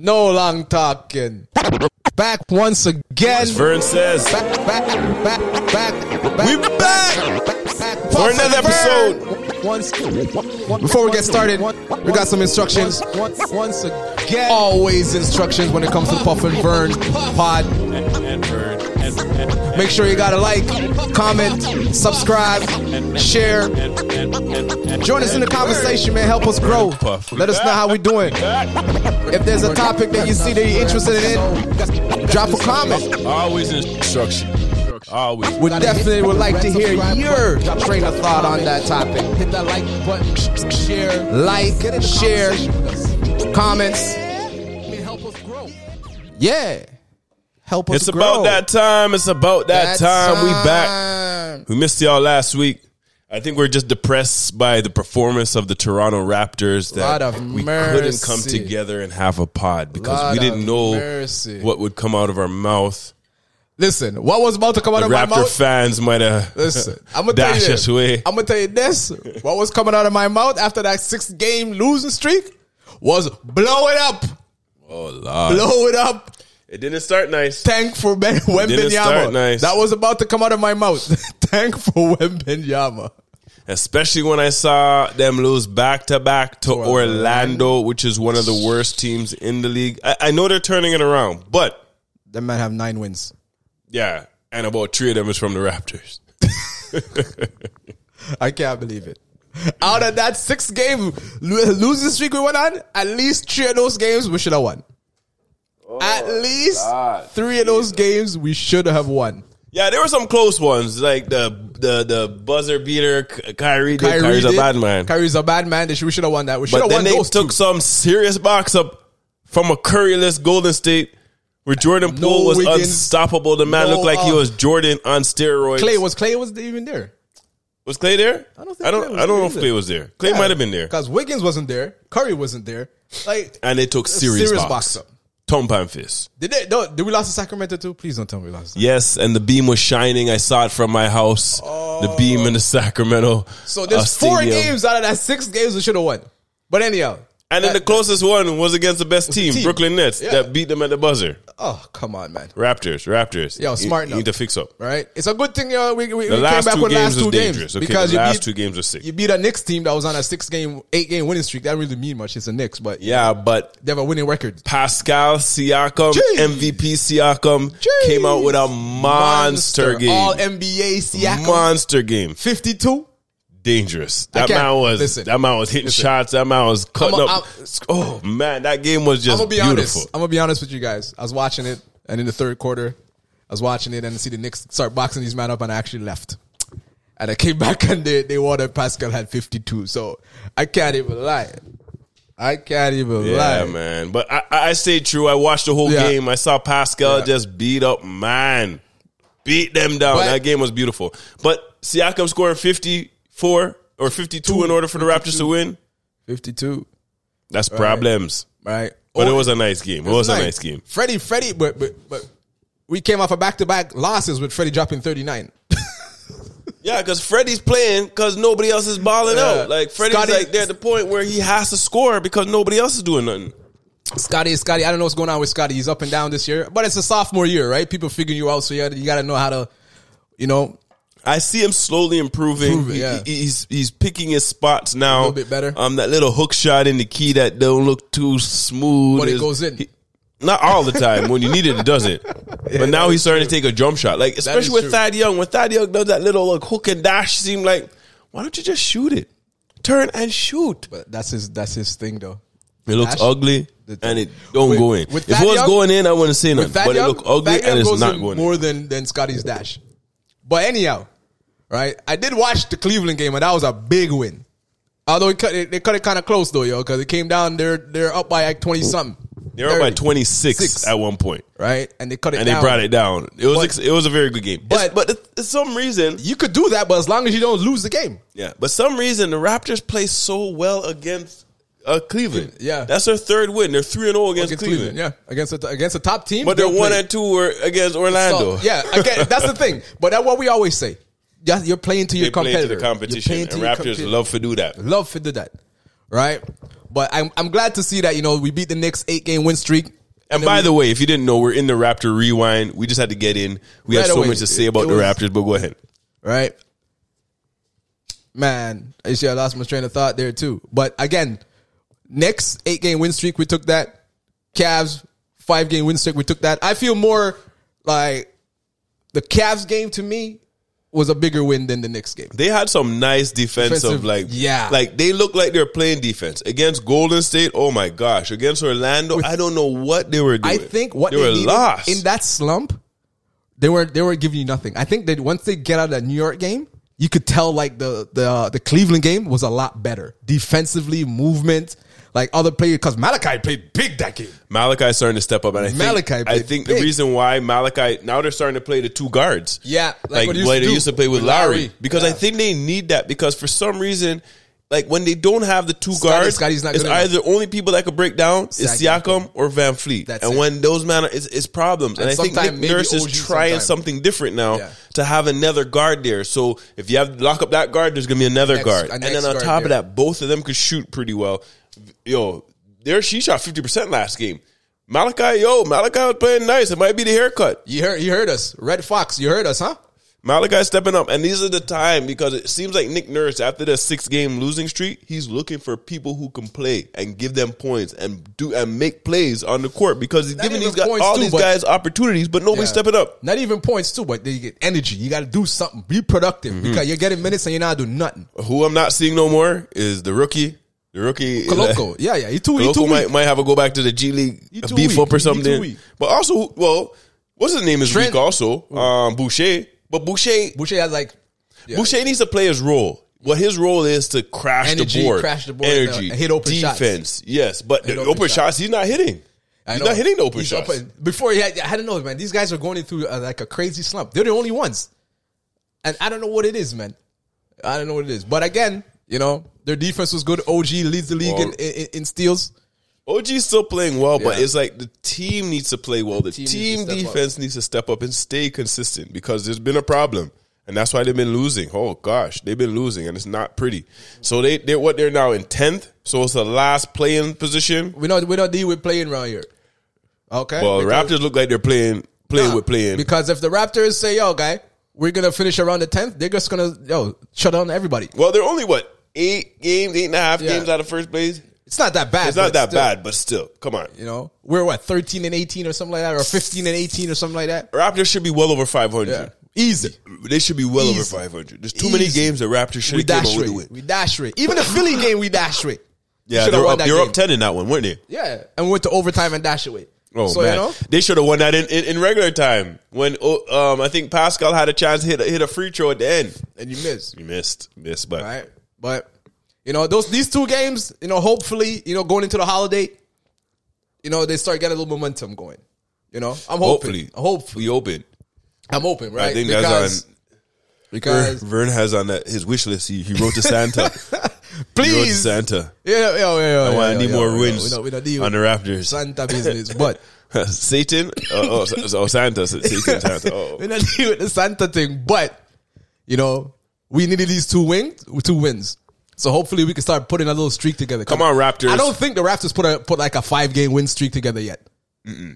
No long talking. Back once again. As Vern says, Back, back, back, back, back. We back! back For another episode. Once, Before we get started, we got some instructions. Once again, always instructions when it comes to Puff and Vern pod. Make sure you got to like, comment, subscribe, share. Join us in the conversation, man. Help us grow. Let us know how we're doing. If there's a topic that you see that you're interested in, drop a comment. always instruction. Always. We definitely would like to hear your train of thought on that topic. Hit that like button, share, like, share, comments. Help us grow. Yeah, help us grow. It's grow. about that time. It's about that, time. We back. We missed y'all last week. I think we're just depressed by the performance of the Toronto Raptors Lot that of we couldn't come together and have a pod because Lot we didn't know mercy. what would come out of our mouth. Listen, what was about to come out The of my Raptor mouth? fans might have Listen, I'm gonna tell you this. I'm gonna tell you this. What was coming out of my mouth after that six game losing streak was blow it up, Oh Lord, blow it up. it didn't start nice. Tank for Ben didn't Wembanyama. nice. That was about to come out of my mouth. Tank for Wembanyama. Especially when I saw them lose back to back to Orlando. Orlando, which is one of the worst teams in the league. I, I know they're turning it around, but That man have nine wins. Yeah, and about three of them is from the Raptors. I can't believe it. Out of that six game lo- losing streak we went on, at least three of those games we should have won. Oh, at least Oh, God. three of those games we should have won. Yeah, there were some close ones, like the the the buzzer beater. Kyrie did. Kyrie Kyrie's a did. bhave bad man. Kyrie's a bad man. They should, we should have won that. We should But have then won they took two. some serious box up from a Curryless Golden State, where Jordan No Poole was Wiggins. unstoppable. The man No, looked like he uh, was Jordan on steroids. Clay was Clay was even there. was Clay there? I don't think I don't. Clay was I don't know if. Clay was there. Clay might have been there. because Wiggins wasn't there. Curry wasn't there. Like And they took serious, serious box. box up. Tom Pamphis. Did they? No, did we lost to Sacramento too? Please don't tell me we lost. Yes, and the beam was shining. I saw it from my house. The beam in the Sacramento. So there's uh, four games out of that six games we should have won. But anyhow, And then the closest one was against the best team, team. Brooklyn Nets, Yeah. that beat them at the buzzer. oh come on, man. Raptors, Raptors. Yo, smart you enough. need to fix up. Right? It's a good thing uh, we, we, The we last came back two with games last two dangerous. games Okay, because the you last beat, two games were sick. you beat a Knicks team that was on a six game, eight game winning streak. That didn't really mean much. It's a Knicks, but Yeah, but they have a winning record. Pascal Siakam, Gee. MVP Siakam, came out with a monster, game. All NBA Siakam. monster game. 52. Dangerous. That man was listen. that man was hitting shots. That man was cutting I'm up. oh man, that game was just I'm gonna be beautiful. honest. I'm gonna be honest with you guys. I was watching it, and in the third quarter, I was watching it and see the Knicks start boxing these men up, and I actually left. And I came back and they they won. And Pascal had 52. So I can't even lie. I can't even Yeah, lie. man. But I, I stayed true. I watched the whole Yeah. game. I saw Pascal Yeah. just beat up man, beat them down. But- that game was beautiful. But Siakam scoring fifty four or fifty two in order for the Raptors to win. 52. That's problems. Right. But Oh, it was a nice game. It was a nice game. Freddie, Freddie, but but but we came off a back to back losses with Freddie dropping 39. Yeah, because Freddie's playing because nobody else is balling Yeah. out. Like Freddie's Scotty- like they're at the point where he has to score because nobody else is doing nothing. Scotty, Scotty, I don't know what's going on with Scotty. He's up and down this year, but it's a sophomore year, right? People figuring you out, so you got to know how to, you know, I see him slowly improving. Improving, He- yeah. he- he's he's picking his spots now. A little bit better. Um, that little hook shot in the key that don't look too smooth. But it goes in. he- not all the time. when you need it, it doesn't. but now he's starting to take a jump shot. Like especially with true. Thad Young. When Thad Young does that little like, hook and dash, seem like why don't you just shoot it? Turn and shoot. but that's his that's his thing though. It looks Dash? ugly and it don't With- go in. with If it was Young- going in, I wouldn't say nothing. But it Young- look ugly and it's not in going in. more than than Scotty's dash. But anyhow, right? I did watch the Cleveland game, and that was a big win. Although it cut it, they cut it kind of close though, yo, because it came down. They're they're up by like twenty something. They were up by 26 at one point. right? And they cut it and down. they brought it down. It was But- it was a very good game. but- But but for some reason, You could do that, but as long as you don't lose the game. yeah. But some reason the Raptors play so well against uh, Cleveland. Yeah. that's their third win. They're three and zero against, Against Cleveland. Cleveland, yeah, against a, against a top team. But they're one and two were against Orlando. So, yeah, again, that's the thing. But that's what we always say. You're playing to they your competitor. to the competition, and playing to your Raptors love to do that. love to do that, right? But I'm I'm glad to see that you know we beat the Knicks eight game win streak. And then by we- the way, if you didn't know, we're in the Raptor rewind. We just had to get in. We have so away. much to say about it the Raptors, but go ahead. right? Man, I see I lost my train of thought there too. But again, Knicks eight game win streak, we took that. Cavs five game win streak, we took that. I feel more like the Cavs game to me was a bigger win than the Knicks game. They had some nice defensive, Defensive, like yeah. like they look like they're playing defense against Golden State. Oh my gosh, against Orlando, I don't know what they were doing. I think what they, they, were lost in that slump, they were they were giving you nothing. I think that once they get out of that New York game, you could tell like the the uh, the Cleveland game was a lot better defensively, movement, like other players. Because Malachi played big that game. Malachi starting to step up, and I think, I think the reason why Malachi now they're starting to play the two guards. Yeah, like, what what they used to they do used to play with, with Lowry. Lowry. Because I think they need that because for some reason, like when they don't have the two Scotty- guards, Scotty's not it's either only people that could break down is Exactly. Siakam or VanVleet. That's and it. when those man, it's, it's problems. And, And I think Nick Nurse is trying sometime. something different now Yeah. to have another guard there. So if you have lock up that guard, there's gonna be another Next- guard, and then on top of that, both of them could shoot pretty well. Yo, there she shot fifty percent last game. Malachi, yo, Malachi was playing nice. It might be the haircut. You heard you heard us, Red Fox. You heard us, huh? Malachi stepping up, and these are the time because it seems like Nick Nurse after the six game losing streak, he's looking for people who can play and give them points and do and make plays on the court because he's Not giving these guys all too, these guys opportunities, but nobody's Yeah. stepping up. Not even points too, but they get energy. You got to do something. Be productive Mm-hmm. because you're getting minutes and you're not doing nothing. Who I'm not seeing no more is the rookie. The rookie, Koloko, yeah, yeah, he too, he too Koloko weak. might might have to go back to the G League, too beef weak. up or He too something. weak. But also, well, what's his name is Trent- weak also. Um, Boucher, but Boucher, Boucher has like yeah. Boucher needs to play his role. What his role is to crash Energy, the board, crash the board, energy, and hit open shots. defense. Yes, but the open, open shots. shots. he's not hitting. I He's know. not hitting the open He's shots. open- Before he had, I don't know, man. These guys are going through uh, like a crazy slump. They're the only ones, and I don't know what it is, man. I don't know what it is. But again, you know, their defense was good. OG leads the league in, Well- in, in steals. OG's still playing well, but it's like the team needs to play well. The team team, needs to step up. defense needs to step up and stay consistent because there's been a problem. And that's why they've been losing. Oh gosh, they've been losing and it's not pretty. So they they what they're now in tenth. So it's the last playing position. We don't we don't deal with playing around here. Okay. Well, Because- Raptors look like they're playing playing Nah, with playing. Because if the Raptors say, "Yo, guy, we're gonna finish around the tenth, they're just gonna yo shut down everybody." Well, they're only what eight games, eight and a half Yeah. games out of first place. It's not that bad. It's not but that still, bad, but still, come on. You know, we're what thirteen and eighteen or something like that, or fifteen and eighteen or something like that. Raptors should be well over five hundred. Yeah, easy. They should be well over 500. There's too many Easy. games that Raptors should We have came dash out with win. We dash rate. Even the Philly game, we dash rate. Yeah, Should've they're won up, that game. up 10 in that one, weren't they? Yeah, and we went to overtime and dash away. Oh, so man. you know, They should have won that in, in, in regular time when oh, um, I think Pascal had a chance to hit, a- hit a free throw at the end. and you miss. He missed. Missed, but right? But you know, those these two games, you know, hopefully, you know, going into the holiday, you know, they start getting a little momentum going. You know, I'm hoping. hopefully. hopefully, we open. I'm hoping, right? I think because that's on. because Vern has on that his wish list. He, he wrote to Santa. he wrote to please, Santa. yeah, yeah, yeah, yeah. I want to need more wins We don't, we don't deal on the Raptors. Santa business, but Satan? Oh, oh, oh, Santa. Satan, Santa. Oh. we don't deal with the Santa thing. But you know, we needed these two wins, two wins. So hopefully we can start putting a little streak together. Come on, Raptors. I don't think the Raptors put a put like a five game win streak together yet.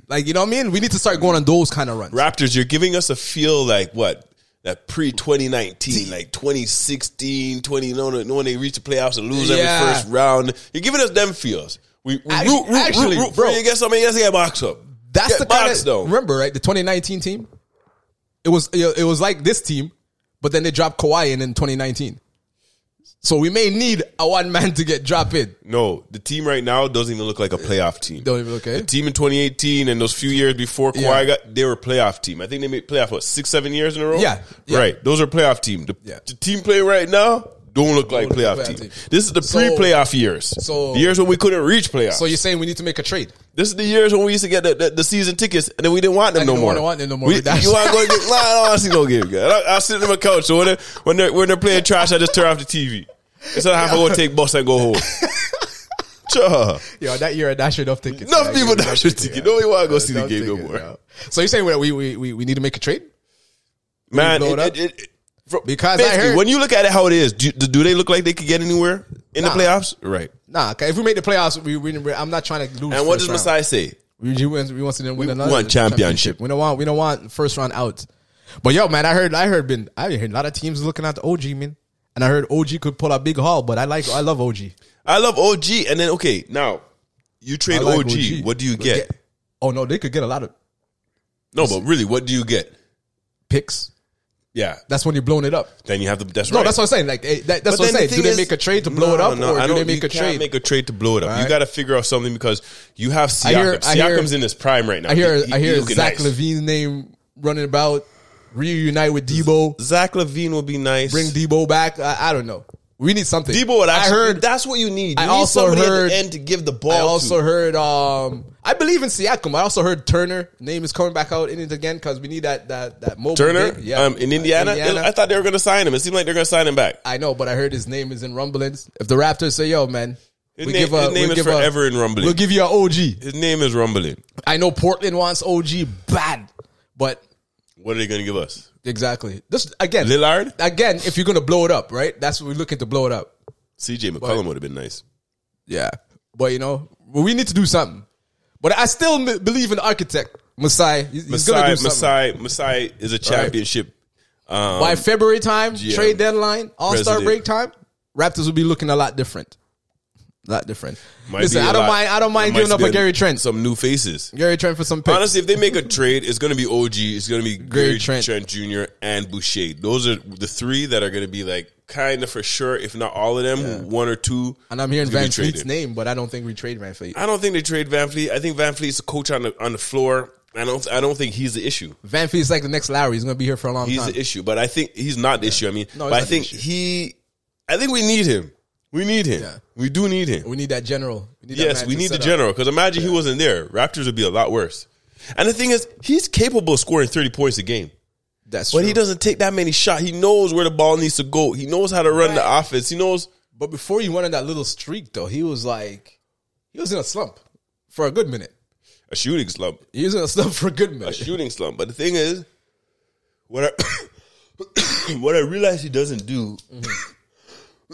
Like you know what I mean? We need to start going on those kind of runs. Raptors, you're giving us a feel like what? That pre 2019, like 2016, 20, no, no, when they reach the playoffs and lose Yeah. every first round. You're giving us them feels. We, we Actu- root, root, actually, root, root bro. you get something, yes, get box up. That's Get the kind of though. remember right? The 2019 team. It was it was like this team, but then they dropped Kawhi in in 2019. So we may need a one man to get dropped in. No, the team right now doesn't even look like a playoff team. Don't even look at The team in 2018 and those few years before Kawhi Yeah. got, they were a playoff team. I think they made playoff what six, seven years in a row. Yeah, yeah. right. Those are playoff team. The, Yeah. the team playing right now don't look like Don't look playoff, like team. team. This is the So- pre-playoff years. so- the years when we couldn't reach playoffs. So you're saying we need to make a trade? This is the years when we used to get the, the, the season tickets and then we didn't want them And no don't more. wanna want them no more. We, you want to go get? Nah, I don't want to see no game. I, I sit in my couch. So when they're, when they're when they're playing trash, I just turn off the TV. Instead of having to go take bus and go home. Sure. Yo, that year I dashed enough tickets. Enough man. people Enough dash their tickets, ticket. yeah. Nobody want to go see the game no more. yeah. So you're saying we, we we we need to make a trade? Man, it, it it, Because I heard- when you look at it how it is, do, do they look like they could get anywhere in Nah. the playoffs? Right. Nah, if we make the playoffs, we, we, we I'm not trying to lose. And what does. Masai say? We, we, want- we want to win another want championship. We don't want we don't want first round out. But yo, man, I heard I heard been I heard a lot of teams looking at the OG man, and I heard OG could pull a big haul. But I like I love OG. I love OG, and then okay, now you trade like OG. What do you But get? Oh no, they could get a lot of No, but really, what do you get? picks. Yeah, That's when you're blowing it up. then you have to. That's right. No, right. that's what I'm saying. Like eh, that, that's But what I'm saying. Do they is- make a trade to blow No, it up, no, or I do don't- they make you a trade? Make a trade to blow it up. You got to figure out something because you have Siakam. I hear- I hear- Siakam's in his prime right now. I hear He- he- I hear Zach nice. LaVine's name running about. Reunite with Debo. Zach LaVine will be nice. Bring Debo back. I, I don't know. We need something. Debo would actually. I heard. that's what you need. You I need also somebody heard- at the end to give the ball. I also to. heard. Um, I believe in Siakam. I also heard Turner name is coming back out in it again because we need that that that mobile. Turner, big. um, in Indiana. I thought they were going to sign him. It seemed like they're going to sign him back. I know, but I heard his name is in rumblings. If the Raptors say, "Yo, man," His we name- give a, his name we'll is give a- forever in rumbling. We'll give you an OG. His name is rumbling. I know Portland wants OG bad, but What are they going to give us? Exactly this again. Lillard? again. If you're gonna blow it up, right? That's what we're looking to blow it up. CJ McCollum would have been nice. Yeah, but you know, we need to do something. But I still m- believe in architect Masai. He's, he's Masai, do. Masai, Masai is a championship. Um, By February time, GM, trade deadline, All Star break time, Raptors will be looking a lot different. Lot different. might Listen, I don't lot- mind. I don't mind giving up a Gary Trent. Some new faces. Gary Trent for some picks. Honestly, if they make a trade, it's going to be OG. It's going to be Gary, Trent. Trent. Jr. and Boucher. Those are the three that are going to be like kind of for sure, if not all of them, one or two. and I'm hearing VanVleet's name, but I don't think we trade VanVleet. I don't think they trade VanVleet. I think VanVleet's a coach on the on the floor. I don't. I don't think he's the issue. VanVleet's like the next Larry. He's gonna be here for a long He's time. He's the issue, but I think he's not the issue. I mean, No, but I think he. I think we need him. We need him. Yeah. We do need him. we need that general. We need Yes, man we need the general because imagine he wasn't there. Raptors would be a lot worse. And the thing is, he's capable of scoring thirty points a game, That's but true. he doesn't take that many shots. He knows where the ball needs to go. He knows how to run the Right. offense. He knows. But before he went on that little streak, though, he was like, he was in a slump for a good minute. A shooting slump, He was in a slump for a good minute. a shooting slump. But the thing is, what I what I realize he doesn't do, mm-hmm.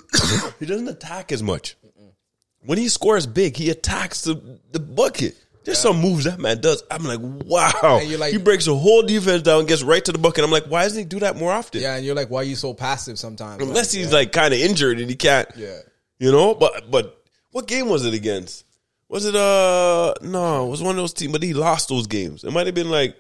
he doesn't attack as much. When he scores big, he attacks the, the bucket. There's some moves that man does. I'm like, wow. Like- he breaks the whole defense down, and gets right to the bucket. I'm like, why doesn't he do that more often? Yeah, and you're like, why are you so passive sometimes? Unless Like, he's like kind of injured and he can't. yeah. You know, but but what game was it against? Was it uh no, it was one of those teams, but he lost those games. It might have been like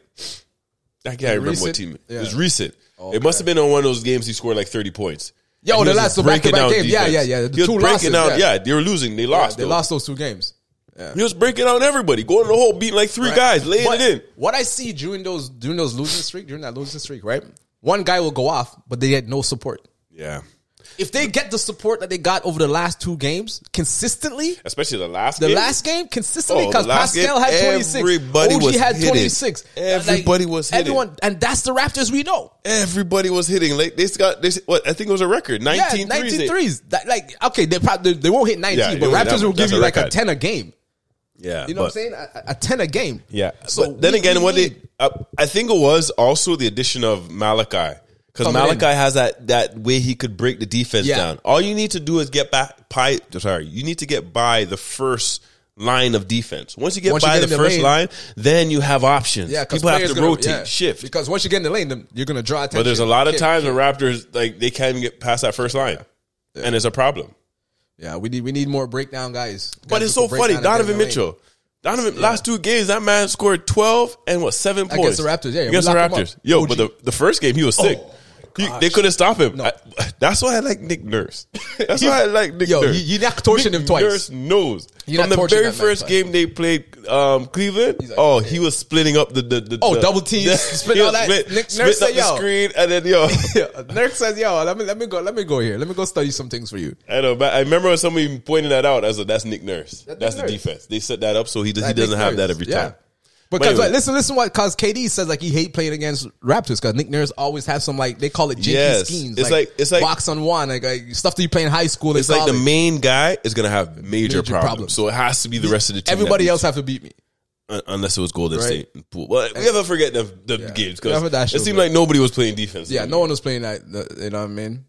I can't remember recent? what team. It was recent. Okay. It must have been on one of those games he scored like thirty points. Yo, the last- the back-to-back down games. Yeah, yeah, yeah. The He two breaking losses, down. yeah. Yeah. they were losing. They lost. They though. lost those two games. Yeah. He was breaking down everybody, going to the hole, beating like three guys, laying But it in. What I see during those during those losing streak, during that losing streak, right? One guy will go off, but they get no support. Yeah, If they get the support that they got over the last two games consistently, especially the last. the game. last game consistently Oh, because last Pascal game, had 26. everybody OG was had hitting. 26. Everybody was hitting. Everyone, and that's the Raptors we know. everybody was hitting. Like they got this. What I think it was a record. 19 Yeah, 19 they- threes. That, like, okay, they probably they won't hit 19, Yeah, but they won't hit Raptors that will give you a like a 10 a game. Yeah, You know what I'm saying? A, a 10 a game. Yeah. So So then we- again, we what they, uh, I think it was also the addition of Malachi. Because Malachi in. has that, that way he could break the defense Yeah. down. All you need to do is get back, by, sorry, you need to get by the first line of defense. Once you get Once you by get the the first lane- line, then you have options. Yeah, because People have to gonna, rotate, yeah. shift. Because once you get in the lane, then you're going to draw attention. But there's a lot of times when Raptors, like, they can't even get past that first line. And it's a problem. Yeah, we need we need more breakdown guys. But it's so funny. down and get in Donovan. Mitchell. Donovan, last two games, that man scored 12 and what, seven points? Against the Raptors, yeah, Against the Raptors. Yo, OG. but the, the first game, he was oh. sick. Oh, He- they couldn't stop him. I- that's why I like Nick Nurse. That's why I like Nick Yo, Nurse. you- you're not torching Nick him twice. Nurse knows. You're From the very man first twice. game they played um, Cleveland, like, oh, he was splitting up the. the, the Oh, the- double teams, the- split all that. Split, Nick Nurse up said, the yo. screen, and then, yo. Nurk says, "Yo, let me let me go let me go here. Let me go study some things for you." I know, but I remember somebody pointed that out. I was like, "That's Nick Nurse. That's That's, Nick the Nurse. defense. They set that up so he, does, he doesn't Nick have that Nurse. every Yeah. Time." Because anyway. like, listen, listen, what? Because KD says like he hate playing against Raptors because Nick Nurse always has some like they call it janky Yes. schemes. It's like- it's like- box on one, like, like stuff that you play in high school. It's like the main guy is gonna have major, Major problems. problems. So it has to be the rest of the team. everybody else have to beat me. Unless it was Golden Right. State. Well, we never forget the, the games because it seemed but- like nobody was playing defense. Yeah, no one was playing that. You know what I mean?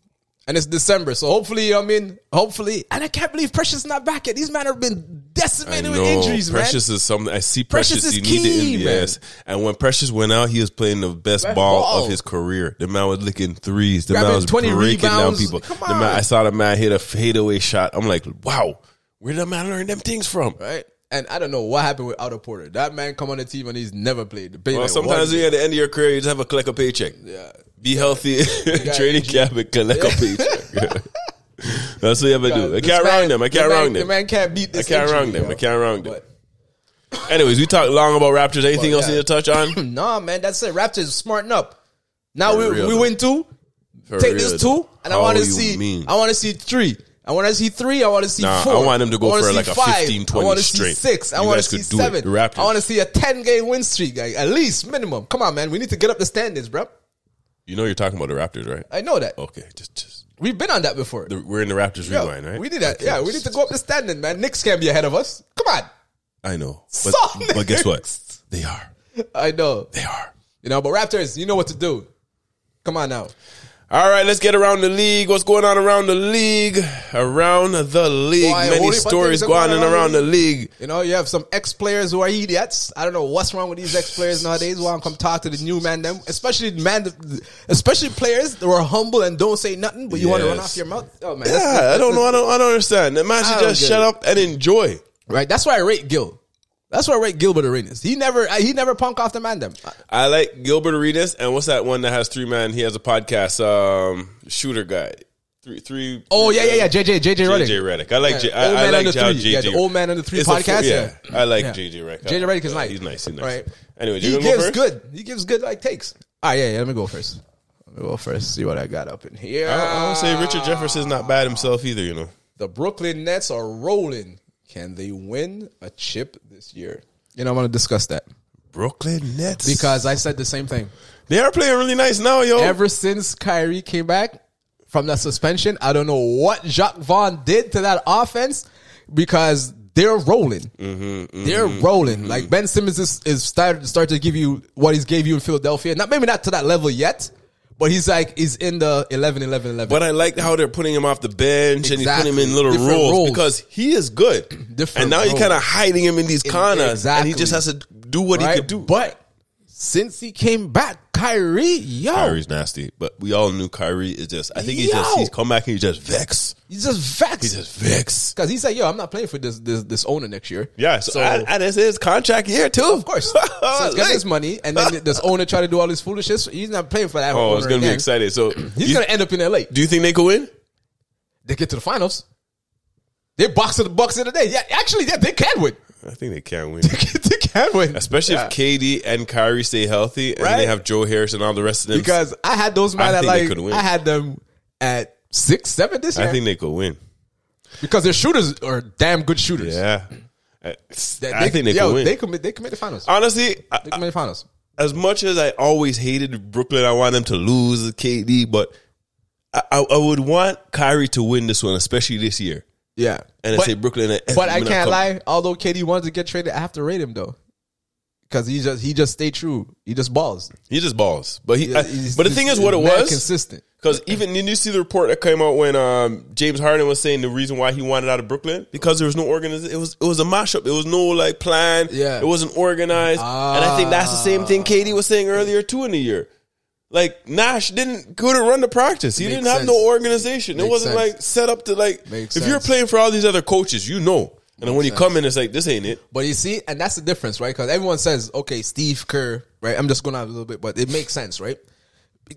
And it's December, so hopefully, you know I mean, hopefully, and I can't believe Precious is not back yet. These men have been decimated with injuries, Precious man. is something. I see Precious. Precious is you need the key, yes. And when Precious went out, he was playing the best, Best ball, ball. of his career. The man was licking threes. The Grabbing man was 20 breaking down people. Come The man, on. I saw the man hit a fadeaway shot. I'm like, wow, where did the man learn them things from? Right? And I don't know what happened with Otto Porter. That man come on the team and he's never played. The Well, sometimes you're at the end of your career, you just have a collect a paycheck. yeah. Be healthy, training camp, and collect a paycheck. That's what you ever do. I can't man- wrong them. I can't man- wrong The man can't beat this. I can't injury, wrong them. yo. I can't wrong them. But Anyways, we talked long about Raptors. Anything else you need to touch on? nah, man, that's it. Raptors smarten up. Now For we real, we win two. For Take real, this two, and I want to see. mean? I want to see three. I want to see three. I want to see Nah, four. I want them to go for see like a five. 15, 20 I want to see six. I want to see could do it. seven. I want to see a ten game win streak, like, at least minimum. Come on, man. We need to get up the standings, bro. You know you're talking about the Raptors, right? I know that. Okay, just just We've been on that before. the, we're in the Raptors Yo, rewind, right? We need that. Okay. Yeah, we need to go up the standing, man. Knicks can't be ahead of us. Come on. I know, but but guess what? They are. I know. They are. You know, but Raptors, you know what to do. Come on now. All right, let's get around the league. What's going on around the league? Around the league, Why, many stories going on around the league. You know, you have some ex players who are idiots. I don't know what's wrong with these ex players nowadays. Want to come talk to the new man, them, especially man, especially players that are humble and don't say nothing, but you want to run off your mouth. Oh man, Yeah, I don't know. I don't. I don't understand. The man should don't just shut it. up and enjoy. right. That's why I rate Gil. That's why I rate Gilbert Arenas. He never, he never punk off the man. Them. I like Gilbert Arenas, and what's that one that has three man? He has a podcast. Um, shooter guy. Three, three. Oh yeah, yeah, yeah. JJ, JJ Redick. JJ Redick. I like. Yeah, J- I, Old I like Under Three. JJ. Yeah, the Old Man and the Three It's podcast, yeah, yeah. I like Yeah. JJ Redick. JJ Redick is Yeah, nice. He's nice. He's nice. Right. Anyway, He go gives first? good. He gives good like takes. Ah, yeah, yeah. Let me go first. Let me go first. See what I got up in here. I I don't say Richard Jefferson's not bad himself either. You know. The Brooklyn Nets are rolling. Can they win a chip this year? You know, I want to discuss that Brooklyn Nets because I said the same thing. they are playing really nice now, yo. Ever since Kyrie came back from that suspension, I don't know what Jacque Vaughn did to that offense because they're rolling. Mm-hmm, they're rolling. Like Ben Simmons is, is started start to give you what he's gave you in Philadelphia. Not maybe not to that level yet, but he's like he's in the 11 11 11. But I like how they're putting him off the bench and he's putting him in little Different roles, roles. because he is good. Different and now you're kind of hiding him in these corners, and he just has to do what he right? could do. But since he came back, Kyrie, yo, Kyrie's nasty, but we all knew Kyrie is just. I think he's just Yo. he's come back and he's just vexed. he's just vexed. He's just vexed. Because he said, "Yo, I'm not playing for this this this owner next year." Yeah, so, and, and it's his contract year too. Of course. so he's got his money, and then this owner try to do all this foolishness. He's not playing for that. Oh, owner it's gonna be again. excited. So, He's you- gonna end up in LA. do you think they could win? They get to the finals. They box of the Bucks of the day. Yeah, actually, yeah, they can win. I think they can win, can win, especially Yeah. if KD and Kyrie stay healthy, and Right. they have Joe Harris and all the rest of them. because I had those I man at like. I had them at six, seven this year I think they could win. because their shooters are damn good shooters. Yeah, I, They- I think they yo, could win. They commit. They commit the finals. Honestly, I, They commit the finals. as much as I always hated Brooklyn, I want them to lose KD, but I, I, I would want Kyrie to win this one, especially this year. Yeah, And I say Brooklyn. but I can't lie. Although KD wanted to get traded, I have to rate him though because he just he just stayed true. He just balls. He just balls. But he. I- but the thing is, what it was consistent. because even did you see the report that came out when um, James Harden was saying the reason why he wanted out of Brooklyn because there was no organization. It was it was a mashup. It was no like plan. Yeah. it wasn't organized. and I think that's the same thing KD was saying earlier too in the year. Like Nash didn't couldn't run the practice. He Makes didn't have sense. no organization. it wasn't sense. like set up to like. Makes if you're sense. playing for all these other coaches, you know. And then when you come in, it's like this ain't it. But you see, and that's the difference, right? Because everyone says, okay, Steve Kerr, right? I'm just going out a little bit, but it makes sense, right?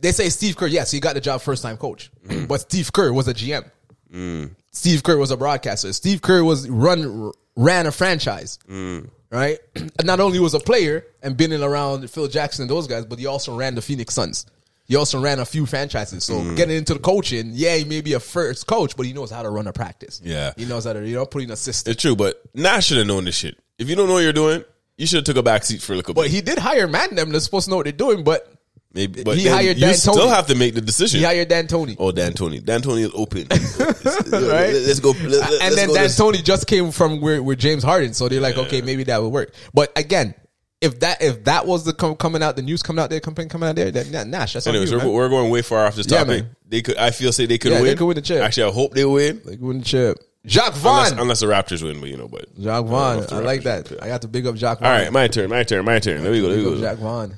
They say Steve Kerr, yes, he got the job first time coach, mm. but Steve Kerr was a GM. Mm. Steve Kerr was a broadcaster. Steve Kerr was run ran a franchise, mm. Right? And not only was a player and been in around Phil Jackson and those guys, but he also ran the Phoenix Suns. He also ran a few franchises. So mm. getting into the coaching, yeah, he may be a first coach, but he knows how to run a practice. Yeah. he knows how to you know put in a system. It's true, but Nash should have known this shit. If you don't know what you're doing, you should have took a back seat for a little bit. But he did hire man them that's supposed to know what they're doing, but Maybe, but He then hired you Dan still Tony. have to make the decision. He hired D'Antoni. oh, Dan Tony. D'Antoni is open. Right? Let's go. Let, let, and let's then go Dan this- Tony just came from where, where James Harden, so they're like, okay, maybe that would work. But again, if that if that was the com- coming out, the news coming out there, coming coming out there, then nah, Nash, that's on Anyways, you, we're, we're going way far off this Yeah, topic. man. they could. I feel say they could Yeah, win. they could win the chip. Actually, I hope they win. Like win the chip. Jacque Vaughn. Unless, unless the Raptors win, but you know, but Jacque Vaughn. don't I like that. I got to big up Jacque Vaughn. all right, my turn, my turn, my turn. There we go. There we go. Jacque Vaughn.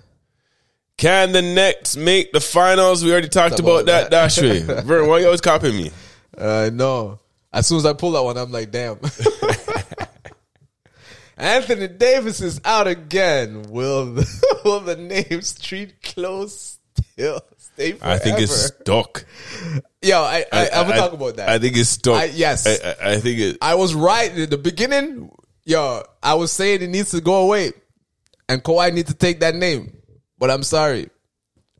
Can the Nets make the finals? We already talked Talk about, that. about Dash way. Vern, why you always copying me? Uh, no. As soon as I pull that one, I'm like, damn. Anthony Davis is out again. Will the, will the name Street Clothes still stay forever? I think it's stuck. Yo, I, I, I, will talk about that. I think it's stuck. I- yes. I, I, I think it. I was right in the beginning. Yo, I was saying it needs to go away, and Kawhi needs to take that name. But I'm sorry,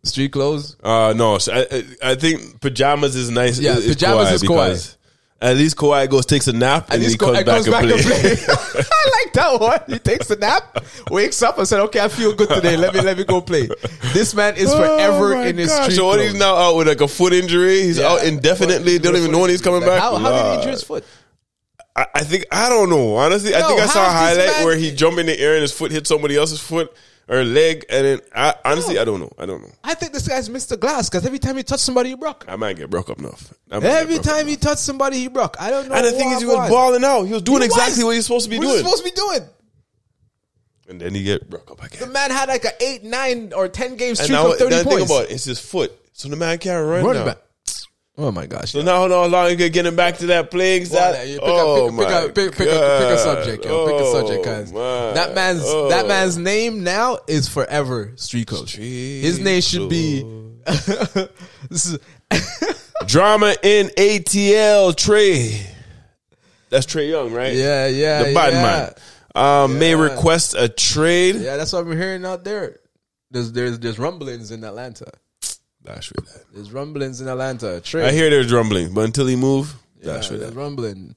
street clothes. Uh, no, so I, I think pajamas is nice. Yeah, is pajamas Kawhi is Kawhi. At least Kawhi goes takes a nap and And he comes and back comes and back play. and. I like that one. He takes a nap, wakes up, and said, "Okay, I feel good today. Let me let me go play." This man is forever Oh in his street So what, he's now out with like a foot injury. He's Yeah. out indefinitely. Don't even know when he's coming Like, back. How, how did he injure his foot? I, I think I don't know. Honestly, I think I saw a how is this highlight man- where he jumped in the air and his foot hit somebody else's foot or leg, and then I honestly I don't know. I don't know. I think this guy's Mr. Glass because every time he touched somebody, he broke. I might get broke up enough. I might get Every time he touched somebody, he broke. I don't know. And the thing is, he was was. balling out. He was doing He exactly was. what he's supposed to be What doing. he was supposed to be doing? and then he get broke up again. The man had like an eight, nine, or ten game And streak now of thirty points. about it, it's his foot, so the man can't run Running now. back. Oh my gosh! So now how long you get him back to that playing Well, pick, oh pick, pick, my up, pick, pick, up, pick a subject, yo. Pick a subject, Oh, because my. that man's Oh. that man's name now is forever Street Coach. His name should be. Drama in ATL Trae. That's Trae Young, right? yeah, yeah, the bad yeah. man. Um, May request a trade. Yeah, that's what I'm hearing out there. There's there's there's rumblings in Atlanta. That's right. There's rumblings in Atlanta. Trae, I hear there's rumbling, but until he move, yeah, that's right. there's rumbling.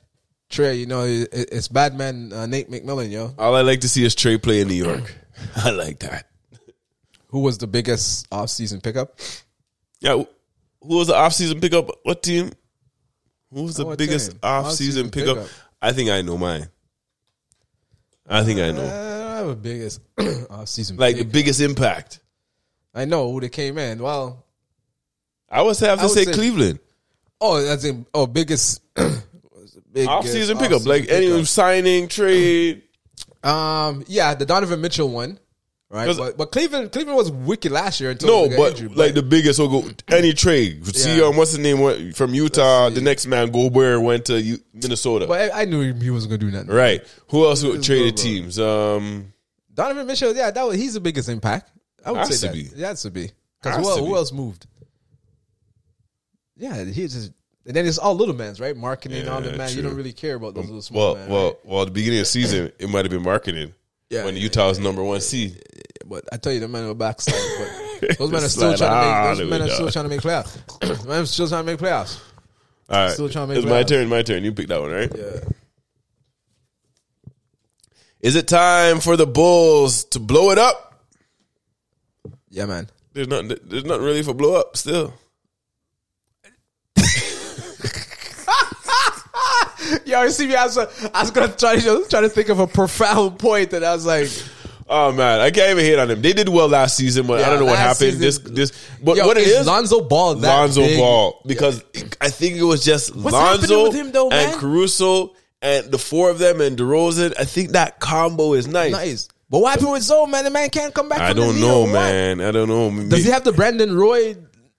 Trae, you know it, it's bad man uh, Nate McMillan, yo. All I like to see is Trey play in New York. I like that. Who was the biggest off-season pickup? Yeah, who was the offseason pickup? What team? Who was the Oh, what biggest team? offseason Off-season pickup? pickup. I think I know mine. I think I Uh, know. I have a biggest off-season Like the pick. biggest impact. I know who they came in. Well, I would have to would say, say- Cleveland. oh, that's in oh biggest biggest Off-season pickup. off-season Like any pickup. signing, trade. Um, yeah, the Donovan Mitchell one, right? But, but Cleveland, Cleveland was wicked last year until No, got but like the biggest will go any trade. See, um, what's the name went from Utah? The next man, Gobert, went to U- Minnesota. But I, I knew he wasn't gonna do nothing. right. Who else would Let's traded teams? Um, Donovan Mitchell, yeah, that was, he's the biggest impact. I would say to that. be. Yeah, has to be. Because who, who else moved? Yeah, he just. And then it's all little mans, right? Marketing, all Yeah, the man. You don't really care about those little small well, men. well, right? well. At the beginning of the season, it might have been marketing. Yeah, when yeah, Utah was number one seed. But I tell you, the men were backslide. But those men are still trying to make. Those men are still trying to make playoffs. men are still trying to make playoffs. All right, Still trying to make it's my turn. My turn. You pick that one, right? Yeah. Is it time for the Bulls to blow it up? Yeah, man. There's nothing. There's nothing really for blow up still. See me? I was, I was gonna try to try to think of a profound point, and I was like, Oh man, I can't even hate on them. They did well last season, but I don't know what happened. season- this, this, but "Yo, what it is Lonzo Ball that Lonzo big? Ball because I think it was just What's Lonzo with him, though, and? Caruso and the four of them and DeRozan. I think that combo is nice. Nice. But what happened with Zoe, man? The man can't come back. I don't know, man. I don't know. Does he have the Brandon Roy,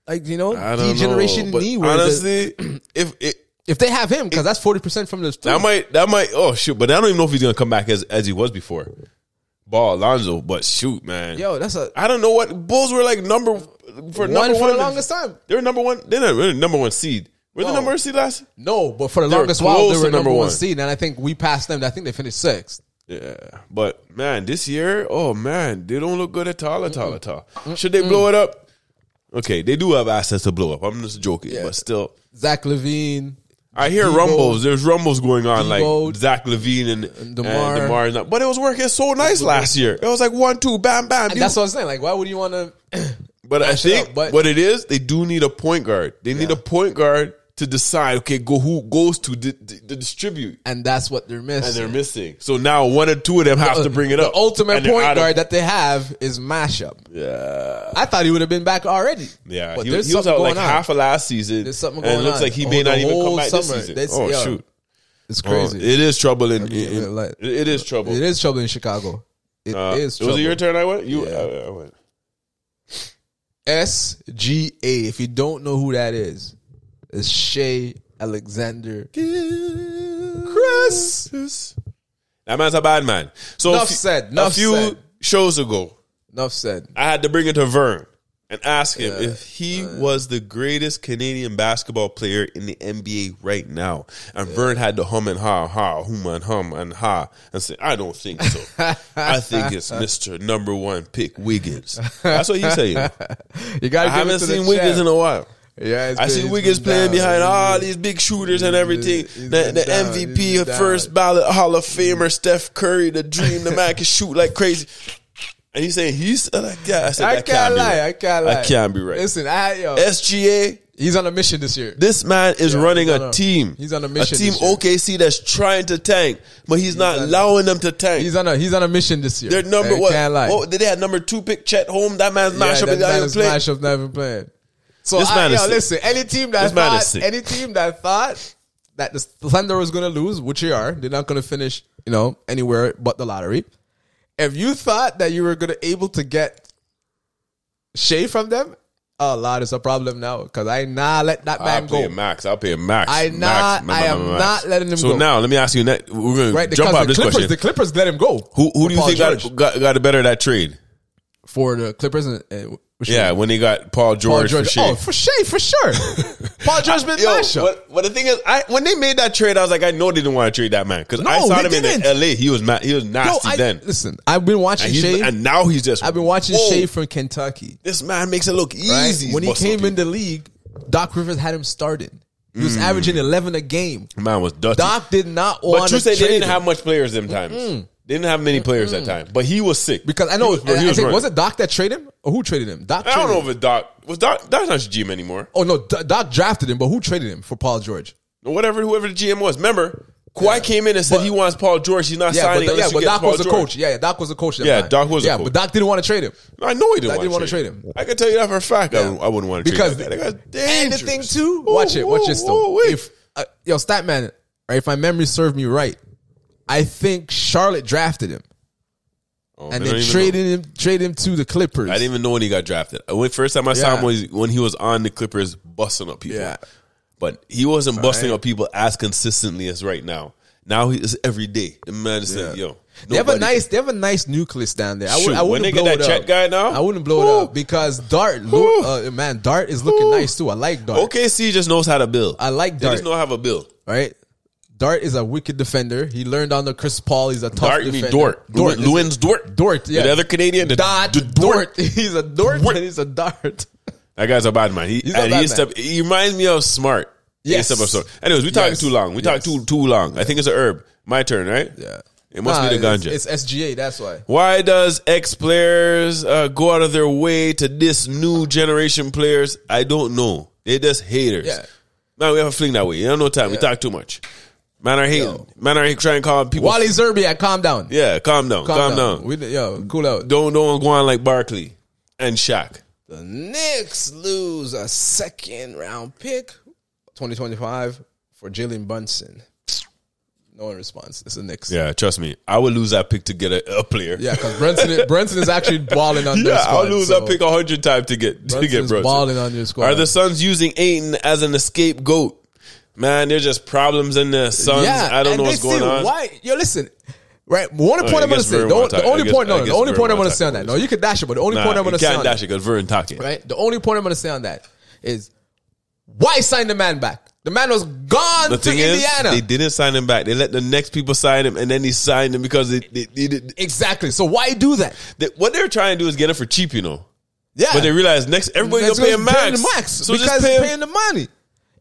like you know, degeneration know. Knee? Honestly, if it. If they have him, because that's forty percent from the That might, that might, oh shoot, but I don't even know if he's gonna come back as as he was before. Ball Lonzo, but shoot, man, yo, that's a I don't know what Bulls were like number for one number for one the longest time. They were number one. They're not really number one seed. Were they No. number one seed last? No, but for the They were longest while close they to were number number one one. seed, and I think we passed them. I think they finished sixth. Yeah, but man, this year, oh man, they don't look good at all, at all, at all. Should they blow it up? Okay, they do have assets to blow up. I'm just joking, but still, Zach LaVine, I hear Debo. rumbles. There's rumbles going on, Debo. like Zach LaVine and, and DeMar. DeMar. and that- but it was working so nice last year. It was like one, two, bam, bam. and that's what I'm saying. Like, why would you want to? But I think up, but- what it is, they do need a point guard. They need Yeah. a point guard to decide. Okay, go who goes to to distribute, and that's what they're missing. and they're missing. So now one or two of them have to bring it the up. ultimate point out of- guard that they have is mashup. Yeah, I thought he would have been back already. yeah. but he, there's he was something out like on. half of last season. There's something and going it looks on. like he Oh, may not even come back this season. Oh yo, shoot, It's Oh, crazy. it is trouble in. in- yeah, like- it- is trouble. It is trouble in Chicago. It is Uh, trouble. was it your turn? I went. You. Yeah. I, I went. SGA. If you don't know who that is, it's Shai Alexander. Chris. That man's a bad man. So Enough a few, said, a few said. shows ago, Enough said. I had to bring it to Vern and ask him Yeah. if he was the greatest Canadian basketball player in the NBA right now. And Vern had to hum and ha, ha, hum and hum and ha, and say, I don't think so. I think it's Mr. Number One pick Wiggins. That's what he's saying. You got I haven't seen Wiggins in a while. Yeah, it's I see Wiggins playing down. behind all these big shooters and everything. he's The, the down. MVP, first ballot Hall of Famer, Steph Curry, the dream, the man can shoot like crazy. And he's saying he's like, yeah, I said I can't be lie. right. I can't lie. I can't be right. Listen, I yo, SGA, he's on a mission this year. this man is running a a- team. he's on a mission A team. OKC that's trying to tank, but he's, not on- allowing them to tank. He's on a he's on a mission this year. Their number I what? Can't lie. What they have number two pick Chet Home? That man's yeah, mashup that is not man even playing. mashup not even playing. So This I, man yo, sick. listen, any team that is thought any team that thought that the Thunder was going to lose, which they are, they're not going to finish, you know, anywhere but the lottery. If you thought that you were going to able to get Shai from them, oh Lord, it's a problem now because I nah let that I'll man pay go. max. I'll pay max. I not- max, I am max, not letting him so go. So now, let me ask you. Next, we're going Right, to jump off the this Clippers, question. the Clippers let him go. who who do you Paul think got, got got a better that trade? for the Clippers? And, which Yeah, when they got Paul George, Paul for George. Shai. Oh, for Shai, for sure. Paul George been Yo, mashup. but, but the thing is, I when they made that trade, I was like, I know they didn't want to trade that man because I saw him in didn't. L.A. He was ma- he was Yo, nasty I, then, listen, I've been watching and, Shai. and now he's just. I've been watching whoa, Shai from Kentucky. This man makes it look Right? easy. When he came in the league, Doc Rivers had him starting. He was Mm. averaging eleven a game. man was dusty. Doc did not want. but you to say they didn't him. have much players them times. They didn't have many players that time, but he was sick because I know He was, I, he was think, running. was it Doc that traded him or who traded him? Doc. I don't traded know him. if it Doc was Doc. Doc's not GM anymore. Oh no, D- Doc drafted him, but who traded him for Paul George? Whatever, whoever the GM was. Remember, Kawhi came in and said But- he wants Paul George. He's not Yeah, signing but, yeah, unless but get Doc Paul was the George. coach. Yeah, yeah, Doc was the coach. that Yeah, time. Doc was the Yeah, coach. but Doc didn't want to trade him. I know he didn't, Doc want, didn't wanna trade him. I can tell you that for a fact. I, Yeah. wouldn't, I wouldn't want to because trade that. guy. That guy's and the dangerous. thing too, Ooh, watch it, watch ooh, this though. wait. If uh, yo Statman, right? If my memory served me right, I think Charlotte drafted him Oh, and they then traded him, traded him to the Clippers. I didn't even know when he got drafted. Uh, When first time I saw Yeah. him was when he was on the Clippers, busting up people. Yeah. but he wasn't busting Right. up people as consistently as right now. Now he is every day. The man is saying, "Yo, They have a nice, they have a nice nucleus down there. I, would, I when wouldn't they get blow that it up. guy now, I wouldn't blow whoo. it up because Dart, uh, man, Dart is looking Whoo. nice too. I like Dart. OKC just knows how to build. I like They Dart. just know how to build. right? Dart is a wicked defender. He learned under Chris Paul. He's a tough Dart, you defender. mean Dort? Dort, Lewin's Dort. Dort, yeah. The other Canadian, the, Dot, the Dort. He's a Dort, Dort. and he's a Dart. That guy's a bad man. He, He's a and bad he, step, he reminds me of Smart. Yes. Up so- Anyways, we talking Yes. too long. We Yes. talking too too long. I think it's a herb. My turn, right? Yeah. It must Nah, be the it's- ganja. It's, SGA. That's why. Why does ex players uh, go out of their way to diss new generation players? I don't know. They just haters. Yeah. Man, we have a fling that way. You don't know time. We talk too much. Man are hating. Yo. Man are trying to call people. Wally Szczerbiak, calm down. yeah, calm down. Calm, down. We, yo, cool out. Don't don't go on like Barkley and Shaq. The Knicks lose a second round pick, 2025, for Jalen Brunson. No one responds. It's the Knicks. Yeah, trust me. I would lose that pick to get a, a player. Yeah, because Brunson, is- Brunson is actually balling on their Yeah, squad. I'll lose so that pick a hundred times to get to get Brunson. balling on your squad. Are the Suns using Ayton as an scapegoat? Man, there's just problems in the Suns. I don't know what's going on. Why? Yo, listen. Right, one point I'm gonna say. The, the only point, no, the only point I'm gonna say on that. No, you can dash it, but the only point I'm gonna say can't on dash it because Vern talking. right? The only point I'm gonna say on that is why sign the man back? The man was gone The to thing is, Indiana. they didn't sign him back. They let the next people sign him, and then he signed him because they, they, they, they- exactly. So why do that? they- what they're trying to do is get him for cheap, you know. Yeah, But they realize next everybody's That's gonna pay him max. max So because just pay him. paying the money.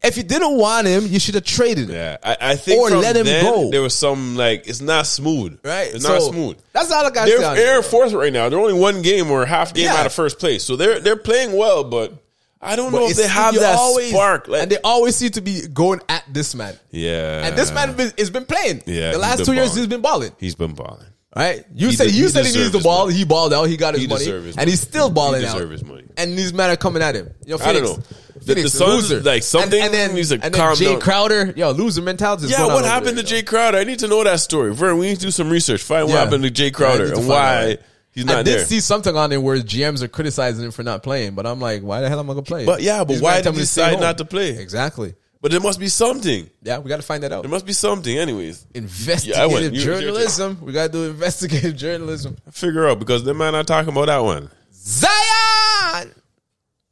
If you didn't want him, you should have traded him. Yeah, I, I think Or let him then, go. There was some like it's not smooth, Right? It's So, not smooth. That's all I got They're, say. on it. they're fourth right now. They're only one game or half game Yeah. out of first place, so they're they're playing well. But I don't But know if they have that always- spark. Like, and they always seem to be going at this man. yeah, And this man been, has been playing. Yeah, the last two years he's been balling. he's been balling. Right? You He said de- you he said he needs the ball. money. He balled out. He got his He money, his and he's still balling out. his money. And these men are coming at him. Yo, I don't know. The- Phoenix, the Suns, loser. like, something and, and then, needs to and then Jae down. Crowder, yo, loser mentality. is Yeah, what happened there, to yo. Jae Crowder? I need to know that story. Vern, we need to do some research. Find what happened to Jae Crowder need to and out, why right. he's I not did there. see something on there where GMs are criticizing him for not playing, but I'm like, why the hell am I gonna play? But yeah, but These why did he decide not to play? Exactly. But there must be something. Yeah, we got to find that out. There must be something. Anyways, Investigative Yeah, I went- you- you're- journalism. We got to do investigative journalism. figure out because the man not talking about that one. Zion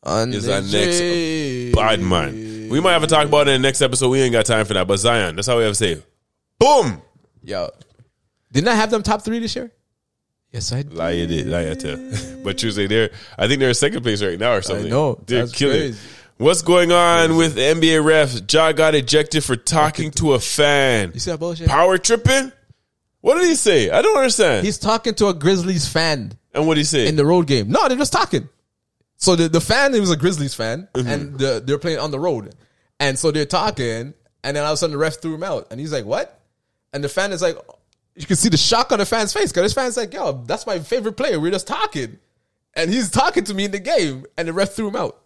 on Is our next. Bad man. We might have to talk about it in the next episode. We ain't got time for that. But Zion, that's how we have to say. Boom. Yo, didn't I have them top three this year? Yes, I did. Lie you did. Lie you tell. But Tuesday, they're I think they're in second place right now or something. know. They're That's killing. crazy. What's going on with the NBA refs? Ja got ejected for talking to a fan. You see that bullshit? Power tripping? What did he say? I don't understand. He's talking to a Grizzlies fan and what did he say? in the road game. No, they're just talking. So the, the fan, he was a Grizzlies fan, Mm-hmm. and the, they're playing on the road. And so they're talking, and then all of a sudden the ref threw him out. And he's like, what? And the fan is like, you can see the shock on the fan's face because this fan's like, yo, that's my favorite player. We're just talking. And he's talking to me in the game, and the ref threw him out.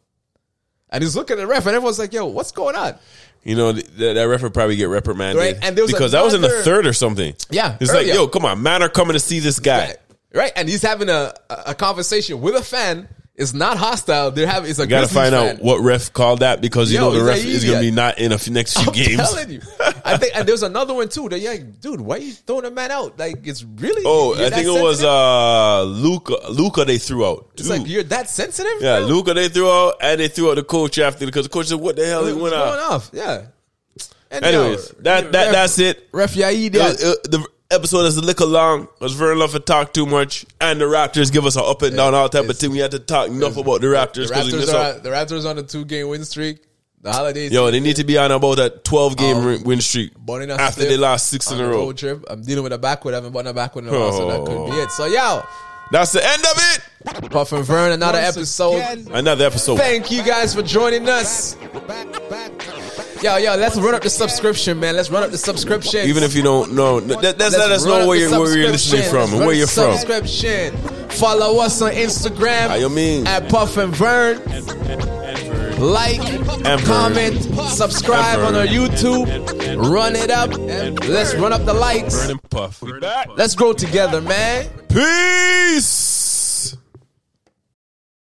And he's looking at the ref, and everyone's like, yo, what's going on? you know th- that, that ref would probably get reprimanded Right, and there was because that was in the third or something. Yeah, it's like, yo, come on, man, are coming to see this guy. Right? And he's having a a conversation with a fan. It's not hostile. They're having, it's a You got to Grizzlies find fan. out what ref called that because you Yo, know the ref is going to be not in a f- next few I'm games. telling you. I think, and there's another one too. That you're like, dude, why are you throwing a man out? Like, it's really. Oh, I think it was uh Luka. Luka they threw out. It's Dude. like you're that sensitive. yeah, bro? Luka they threw out, and they threw out the coach after because the coach said, "What the hell?" He went out. off? Yeah. And Anyways, yo, that that ref- that's it. Ref Yaid, It was- it- the episode is a little long. Because Vern love to talk too much, and the Raptors give us an up and down all type of it's- thing. We had to talk enough about the Raptors The Raptors miss are the Raptors on a two game win streak. The holidays. Yo, they need to be on about a twelve game win- um, win streak Burning us after they lost six on in a the row. road trip. I'm dealing with a backward. I haven't bought a backward in a while, so that could be it. So, yo, That's the end of it. Puff and Vern, another episode. Another episode. Thank you guys for joining us. Yo, yo, let's run up the subscription, man. Let's run up the subscription. Even if you don't know, that, that's let us know where you're, where you're listening from and where you're from. Subscription. Follow us on Instagram How you mean? at Puff and Vern. Like, Vern. comment, subscribe on our. YouTube. Run it up. Let's run up the lights. And. Let's grow together, man. Peace.